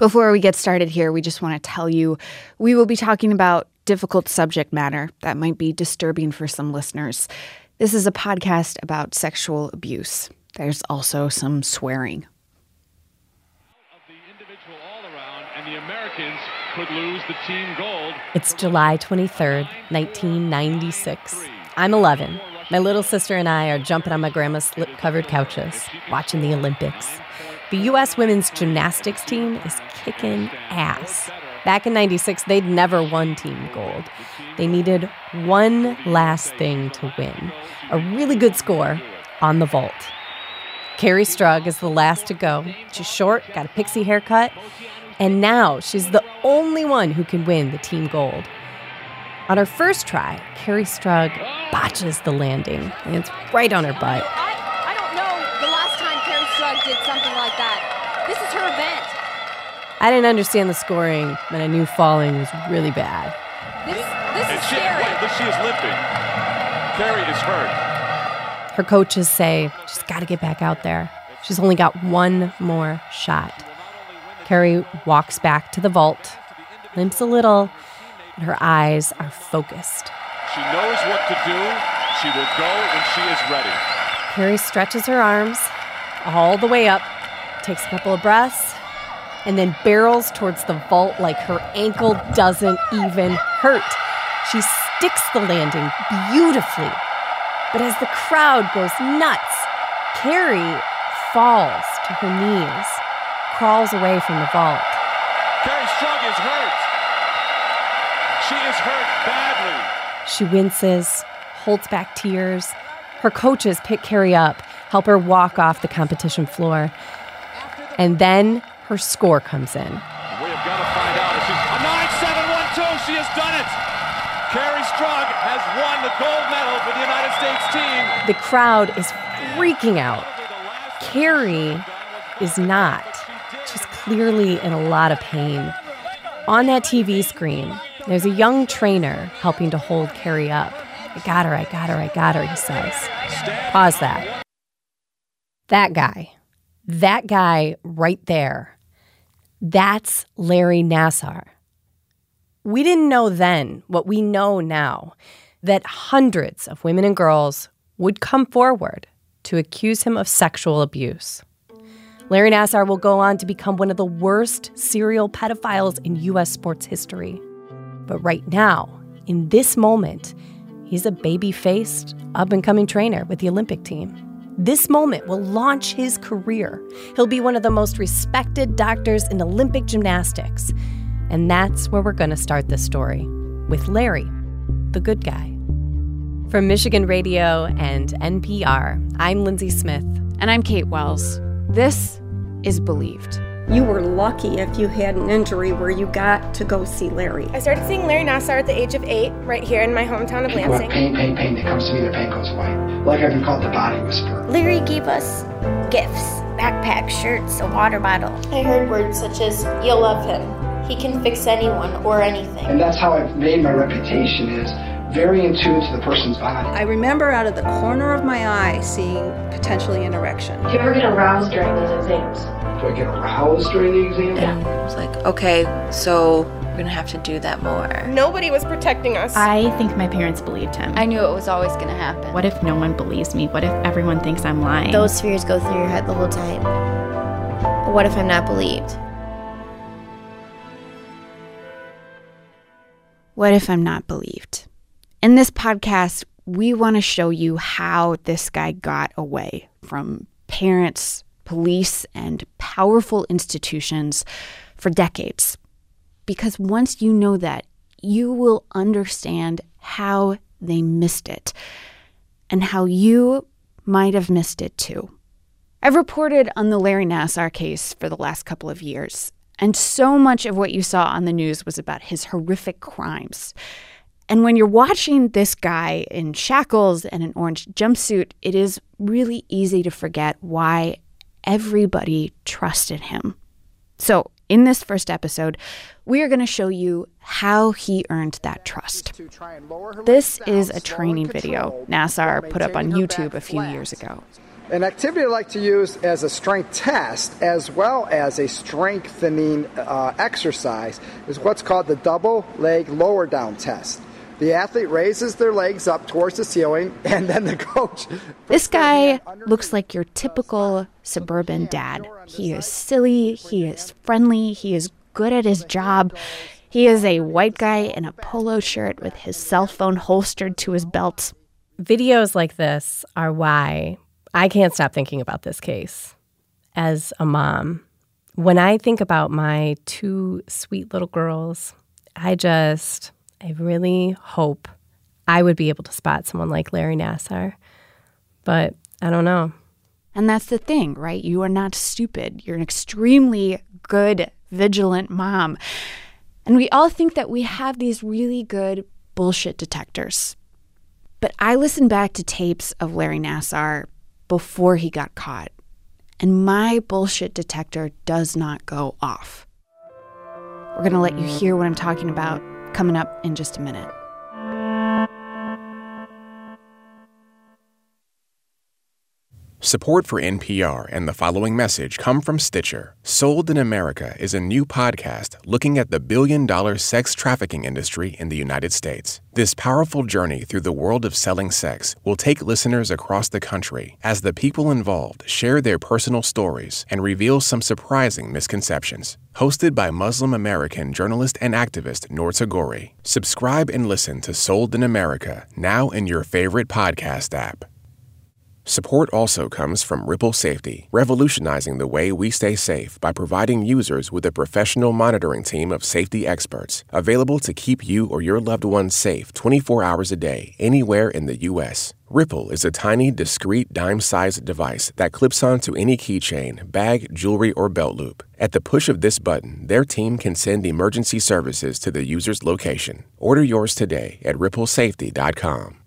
Before we get started here, we just want to tell you we will be talking about difficult subject matter that might be disturbing for some listeners. This is a podcast about sexual abuse. There's also some swearing. It's July 23rd, 1996. I'm 11. My little sister and I are jumping on my grandma's slip covered couches, watching the Olympics. The U.S. women's gymnastics team is kicking ass. Back in 96, they'd never won team gold. They needed one last thing to win a really good score on the vault. Kerri Strug is the last to go. She's short, got a pixie haircut, and now she's the only one who can win the team gold. On her first try, Kerri Strug botches the landing, and it's right on her butt. I didn't understand the scoring, but I knew falling was really bad. This, this is she, scary. Wait, she is limping. Kerri is hurt. Her coaches say she's got to get back out there. She's only got one more shot. Kerri walks back to the vault, limps a little, but her eyes are focused. She knows what to do. She will go when she is ready. Kerri stretches her arms all the way up, takes a couple of breaths, and then barrels towards the vault like her ankle doesn't even hurt. She sticks the landing beautifully. But as the crowd goes nuts, Kerri falls to her knees, crawls away from the vault. Kerri Strug is hurt. She is hurt badly. She winces, holds back tears. Her coaches pick Kerri up, help her walk off the competition floor. And then her score comes in. We have got to find out if she's a 9-7-1-2. She has done it. Kerri Strug has won the gold medal for the United States team. The crowd is freaking out. Kerri is not. She's clearly in a lot of pain. On that TV screen, there's a young trainer helping to hold Kerri up. I got her, I got her, I got her, he says. Pause that. That guy, that guy right there that's Larry Nassar. We didn't know then what we know now that hundreds of women and girls would come forward to accuse him of sexual abuse. Larry Nassar will go on to become one of the worst serial pedophiles in U.S. sports history. But right now, in this moment, he's a baby faced, up and coming trainer with the Olympic team. This moment will launch his career. He'll be one of the most respected doctors in Olympic gymnastics. And that's where we're going to start this story with Larry, the good guy. From Michigan Radio and NPR, I'm Lindsey Smith. And I'm Kate Wells. This is Believed. You were lucky if you had an injury where you got to go see Larry. I started seeing Larry Nassar at the age of eight, right here in my hometown of Lansing. People pain, pain, pain. Like I've been called the body whisperer. Larry gave us gifts backpacks, shirts, a water bottle. I heard words such as, You'll love him. He can fix anyone or anything. And that's how I've made my reputation is very in tune to the person's body. I remember out of the corner of my eye seeing potentially an erection. Do you ever get aroused during these exams? Do I get aroused during the exam? Yeah. I was like, okay, so we're gonna have to do that more. Nobody was protecting us. I think my parents believed him. I knew it was always gonna happen. What if no one believes me? What if everyone thinks I'm lying? Those fears go through your head the whole time. What if I'm not believed? What if I'm not believed? In this podcast, we want to show you how this guy got away from parents, police, and powerful institutions for decades. Because once you know that, you will understand how they missed it and how you might have missed it too. I've reported on the Larry Nassar case for the last couple of years, and so much of what you saw on the news was about his horrific crimes. And when you're watching this guy in shackles and an orange jumpsuit, it is really easy to forget why everybody trusted him. So, in this first episode, we are going to show you how he earned that trust. This is a training video Nassar put up on YouTube a few years ago. An activity I like to use as a strength test as well as a strengthening uh, exercise is what's called the double leg lower down test. The athlete raises their legs up towards the ceiling, and then the coach. This guy looks like your typical suburban dad. He is silly, he is friendly, he is good at his job. He is a white guy in a polo shirt with his cell phone holstered to his belt. Videos like this are why I can't stop thinking about this case. As a mom, when I think about my two sweet little girls, I just, I really hope I would be able to spot someone like Larry Nassar. But I don't know. And that's the thing, right? You are not stupid. You're an extremely good, vigilant mom. And we all think that we have these really good bullshit detectors. But I listened back to tapes of Larry Nassar before he got caught, and my bullshit detector does not go off. We're going to let you hear what I'm talking about coming up in just a minute. Support for NPR and the following message come from Stitcher. Sold in America is a new podcast looking at the billion dollar sex trafficking industry in the United States. This powerful journey through the world of selling sex will take listeners across the country as the people involved share their personal stories and reveal some surprising misconceptions. Hosted by Muslim American journalist and activist Noor Tagouri. Subscribe and listen to Sold in America now in your favorite podcast app. Support also comes from Ripple Safety, revolutionizing the way we stay safe by providing users with a professional monitoring team of safety experts available to keep you or your loved ones safe 24 hours a day, anywhere in the U.S. Ripple is a tiny, discreet, dime sized device that clips onto any keychain, bag, jewelry, or belt loop. At the push of this button, their team can send emergency services to the user's location. Order yours today at ripplesafety.com.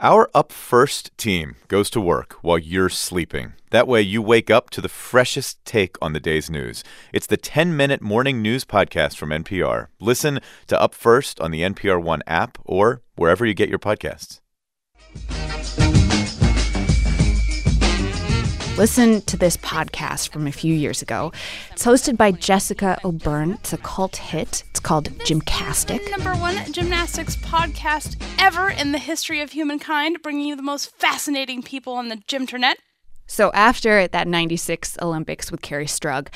Our Up First team goes to work while you're sleeping. That way, you wake up to the freshest take on the day's news. It's the 10 minute morning news podcast from NPR. Listen to Up First on the NPR One app or wherever you get your podcasts. Listen to this podcast from a few years ago. It's hosted by Jessica O'Beirne. It's a cult hit. It's called Gymcastic. Number one gymnastics podcast ever in the history of humankind, bringing you the most fascinating people on the gymternet. So after that 96 Olympics with Kerri Strug,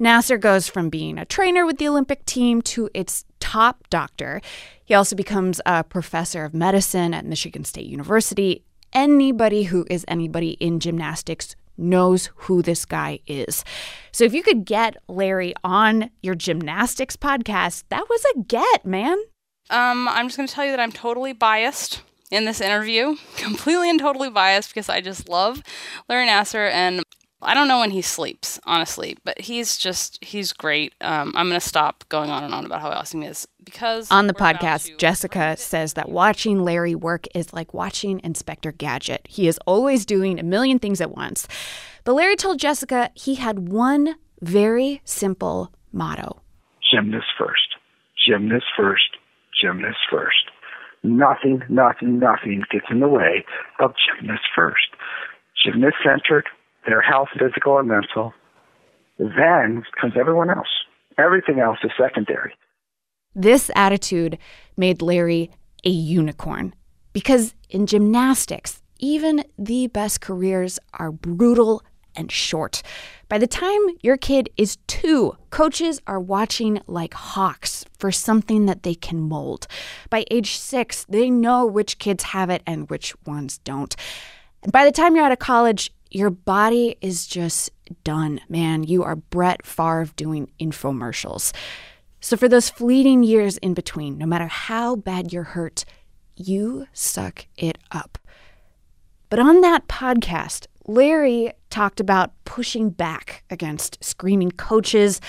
Nassar goes from being a trainer with the Olympic team to its top doctor. He also becomes a professor of medicine at Michigan State University. Anybody who is anybody in gymnastics knows who this guy is. So if you could get Larry on your gymnastics podcast, that was a get, man. Um, I'm just going to tell you that I'm totally biased in this interview, completely and totally biased because I just love Larry Nassar and I don't know when he sleeps, honestly, but he's just he's great. Um, I'm gonna stop going on and on about how awesome he is because on the podcast, Jessica says that watching Larry work is like watching Inspector Gadget. He is always doing a million things at once. But Larry told Jessica he had one very simple motto: Gymnast first, gymnast first, gymnast first. Nothing, nothing, nothing gets in the way of gymnast first. Gymnast centered, their health, physical and mental. Then comes everyone else. Everything else is secondary. This attitude made Larry a unicorn because in gymnastics, even the best careers are brutal and short. By the time your kid is two, coaches are watching like hawks for something that they can mold. By age six, they know which kids have it and which ones don't. And by the time you're out of college, your body is just done, man. You are Brett Favre doing infomercials. So, for those fleeting years in between, no matter how bad you're hurt, you suck it up. But on that podcast, Larry talked about pushing back against screaming coaches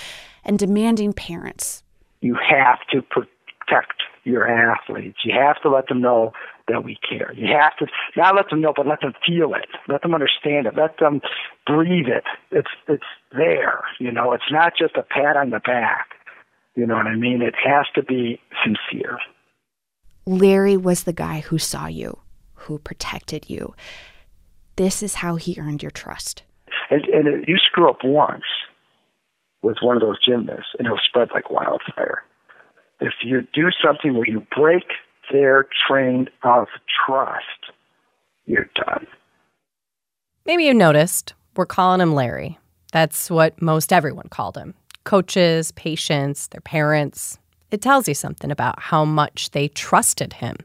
and demanding parents. You have to protect your athletes. You have to let them know that we care. You have to not let them know, but let them feel it. Let them understand it. Let them breathe it. It's it's there. You know, it's not just a pat on the back. You know what I mean? It has to be sincere. Larry was the guy who saw you, who protected you. this is how he earned your trust. And, and you screw up once with one of those gymnasts, and it'll spread like wildfire. If you do something where you break their train of trust, you're done. Maybe you noticed we're calling him Larry. That's what most everyone called him coaches, patients, their parents. It tells you something about how much they trusted him.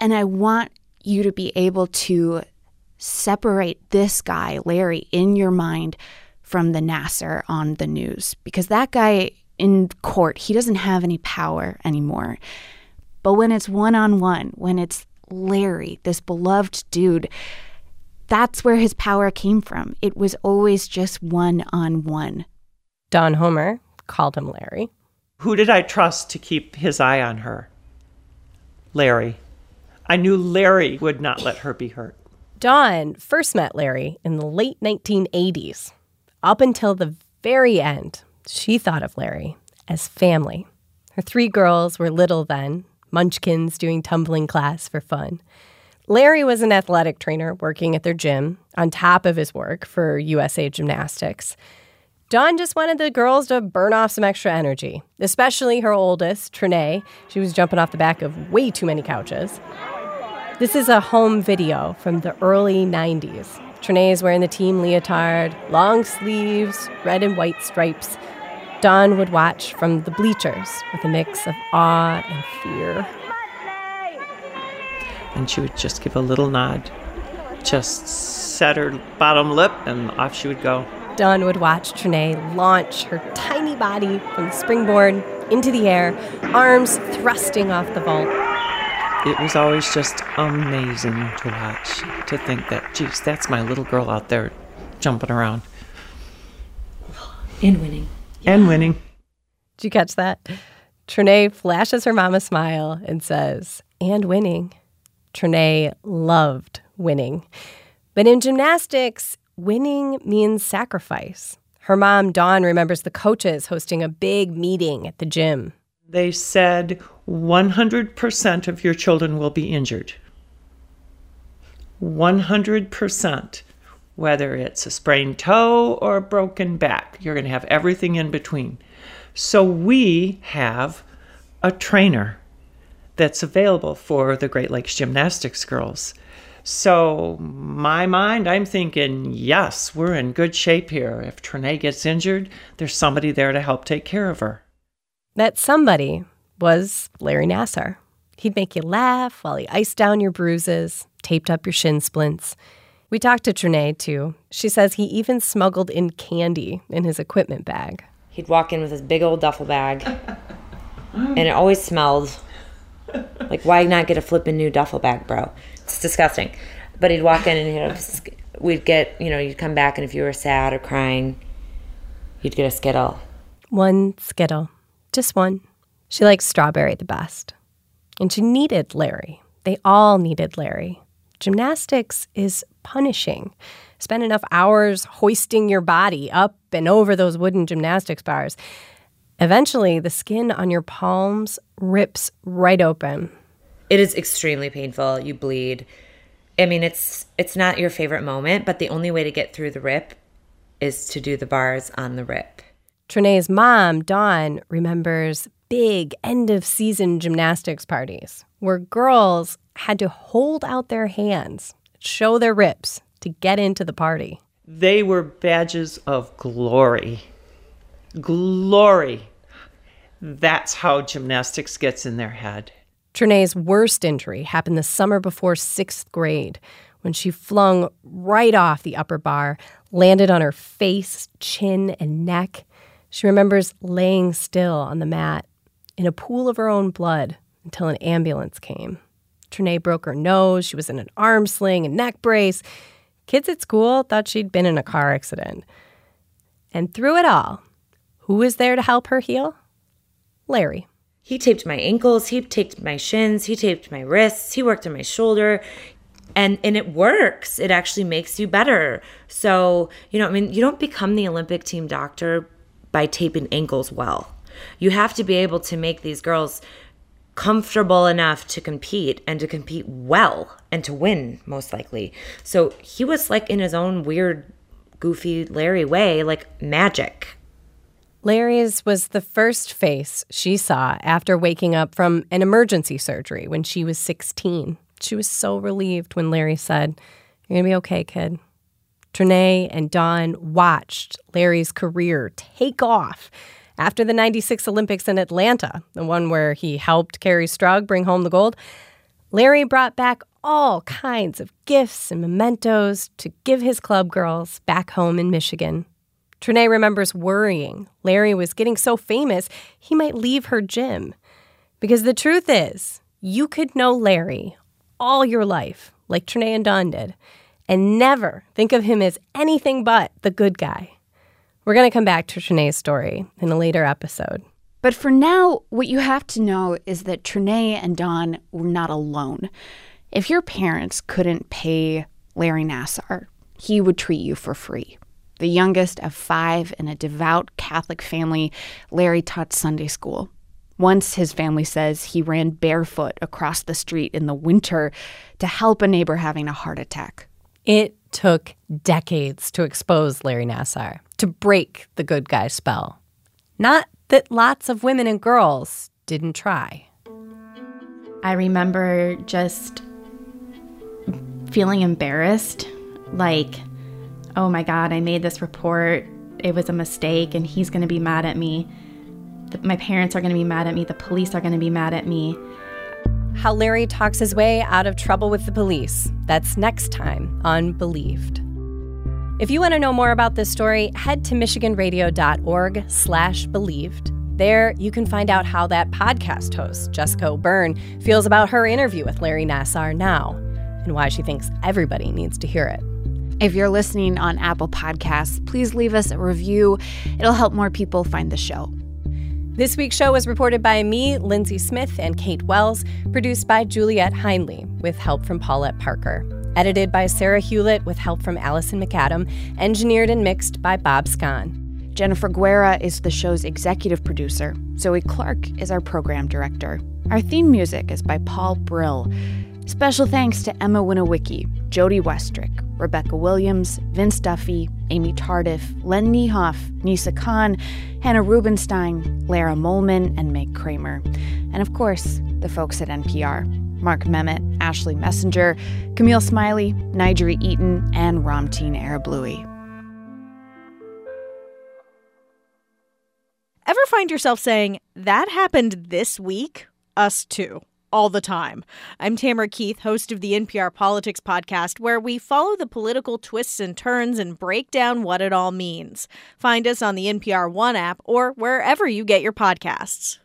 And I want you to be able to separate this guy, Larry, in your mind from the Nassar on the news because that guy in court, he doesn't have any power anymore. But when it's one on one, when it's Larry, this beloved dude, that's where his power came from. It was always just one on one. Dawn Homer called him Larry. Who did I trust to keep his eye on her? Larry. I knew Larry would not let her be hurt. Dawn first met Larry in the late 1980s. Up until the very end, she thought of Larry as family. Her three girls were little then, munchkins doing tumbling class for fun. Larry was an athletic trainer working at their gym on top of his work for USA Gymnastics. Dawn just wanted the girls to burn off some extra energy, especially her oldest, Trinea. She was jumping off the back of way too many couches. This is a home video from the early 90s. Trinea is wearing the team leotard, long sleeves, red and white stripes. Dawn would watch from the bleachers with a mix of awe and fear. And she would just give a little nod, just set her bottom lip, and off she would go. Dawn would watch Trinea launch her tiny body from the springboard into the air, arms thrusting off the vault. It was always just amazing to watch, to think that, geez, that's my little girl out there jumping around. And winning. And winning. Did you catch that? Trinea flashes her mom a smile and says, and winning. Trinea loved winning. But in gymnastics, winning means sacrifice. Her mom, Dawn, remembers the coaches hosting a big meeting at the gym. They said 100% of your children will be injured. 100%. Whether it's a sprained toe or a broken back, you're going to have everything in between. So we have a trainer that's available for the Great Lakes Gymnastics girls. So, my mind, I'm thinking, yes, we're in good shape here. If Trinea gets injured, there's somebody there to help take care of her. That somebody was Larry Nassar. He'd make you laugh while he iced down your bruises, taped up your shin splints. We talked to Trinea, too. She says he even smuggled in candy in his equipment bag. He'd walk in with his big old duffel bag, and it always smelled. Like, why not get a flippin' new duffel bag, bro? It's disgusting. But he'd walk in and you know, we'd get, you know, you'd come back and if you were sad or crying, you'd get a Skittle. One Skittle. Just one. She liked strawberry the best. And she needed Larry. They all needed Larry. Gymnastics is punishing. Spend enough hours hoisting your body up and over those wooden gymnastics bars. Eventually, the skin on your palms rips right open. It is extremely painful. You bleed. I mean, it's it's not your favorite moment, but the only way to get through the rip is to do the bars on the rip. Trinea's mom, Dawn, remembers big end of season gymnastics parties where girls had to hold out their hands, show their rips to get into the party. They were badges of glory. Glory. That's how gymnastics gets in their head. Trinea's worst injury happened the summer before sixth grade when she flung right off the upper bar, landed on her face, chin, and neck. She remembers laying still on the mat in a pool of her own blood until an ambulance came. Trinea broke her nose. She was in an arm sling and neck brace. Kids at school thought she'd been in a car accident. And through it all, who was there to help her heal? Larry. He taped my ankles, he taped my shins, he taped my wrists, he worked on my shoulder. And and it works. It actually makes you better. So, you know, I mean, you don't become the Olympic team doctor by taping ankles well. You have to be able to make these girls comfortable enough to compete and to compete well and to win, most likely. So he was like in his own weird, goofy Larry way, like magic. Larry's was the first face she saw after waking up from an emergency surgery when she was 16. She was so relieved when Larry said, You're going to be okay, kid. Trinea and Dawn watched Larry's career take off after the 96 Olympics in Atlanta, the one where he helped Kerri Strug bring home the gold. Larry brought back all kinds of gifts and mementos to give his club girls back home in Michigan. Trinea remembers worrying Larry was getting so famous he might leave her gym. Because the truth is, you could know Larry all your life, like Trinea and Dawn did, and never think of him as anything but the good guy. We're going to come back to Trinea's story in a later episode. But for now, what you have to know is that Trinea and Dawn were not alone. If your parents couldn't pay Larry Nassar, he would treat you for free. The youngest of five in a devout Catholic family, Larry taught Sunday school. Once, his family says he ran barefoot across the street in the winter to help a neighbor having a heart attack. It took decades to expose Larry Nassar, to break the good guy spell. Not that lots of women and girls didn't try. I remember just feeling embarrassed like, oh my God, I made this report. It was a mistake, and he's going to be mad at me. My parents are going to be mad at me. The police are going to be mad at me how Larry talks his way out of trouble with the police. That's next time on Believed. If you want to know more about this story, head to michiganradio.org slash believed. There, you can find out how that podcast host, Jessica O'Beirne, feels about her interview with Larry Nassar now and why she thinks everybody needs to hear it. If you're listening on Apple Podcasts, please leave us a review. It'll help more people find the show. This week's show was reported by me, Lindsey Smith, and Kate Wells, produced by Juliette Heinley, with help from Paulette Parker. Edited by Sarah Hulett, with help from Allison McAdam, engineered and mixed by Bob Scon. Jennifer Guerra is the show's executive producer. Zoe Clark is our program director. Our theme music is by Paul Brill. Special thanks to Emma Winowiecki, Jody Westrick, Rebecca Williams, Vince Duffy, Amy Tardif, Len Niehoff, Nisa Khan, Hannah Rubenstein, Lara Molman, and Meg Kramer. And of course, the folks at NPR Mark Memmott, Ashley Messenger, Camille Smiley, Nigeri Eaton, and Ramtin Arablouei. Ever find yourself saying, that happened this week? Us too all the time. I'm Tamara Keith, host of the NPR Politics Podcast, where we follow the political twists and turns and break down what it all means. Find us on the NPR One app or wherever you get your podcasts.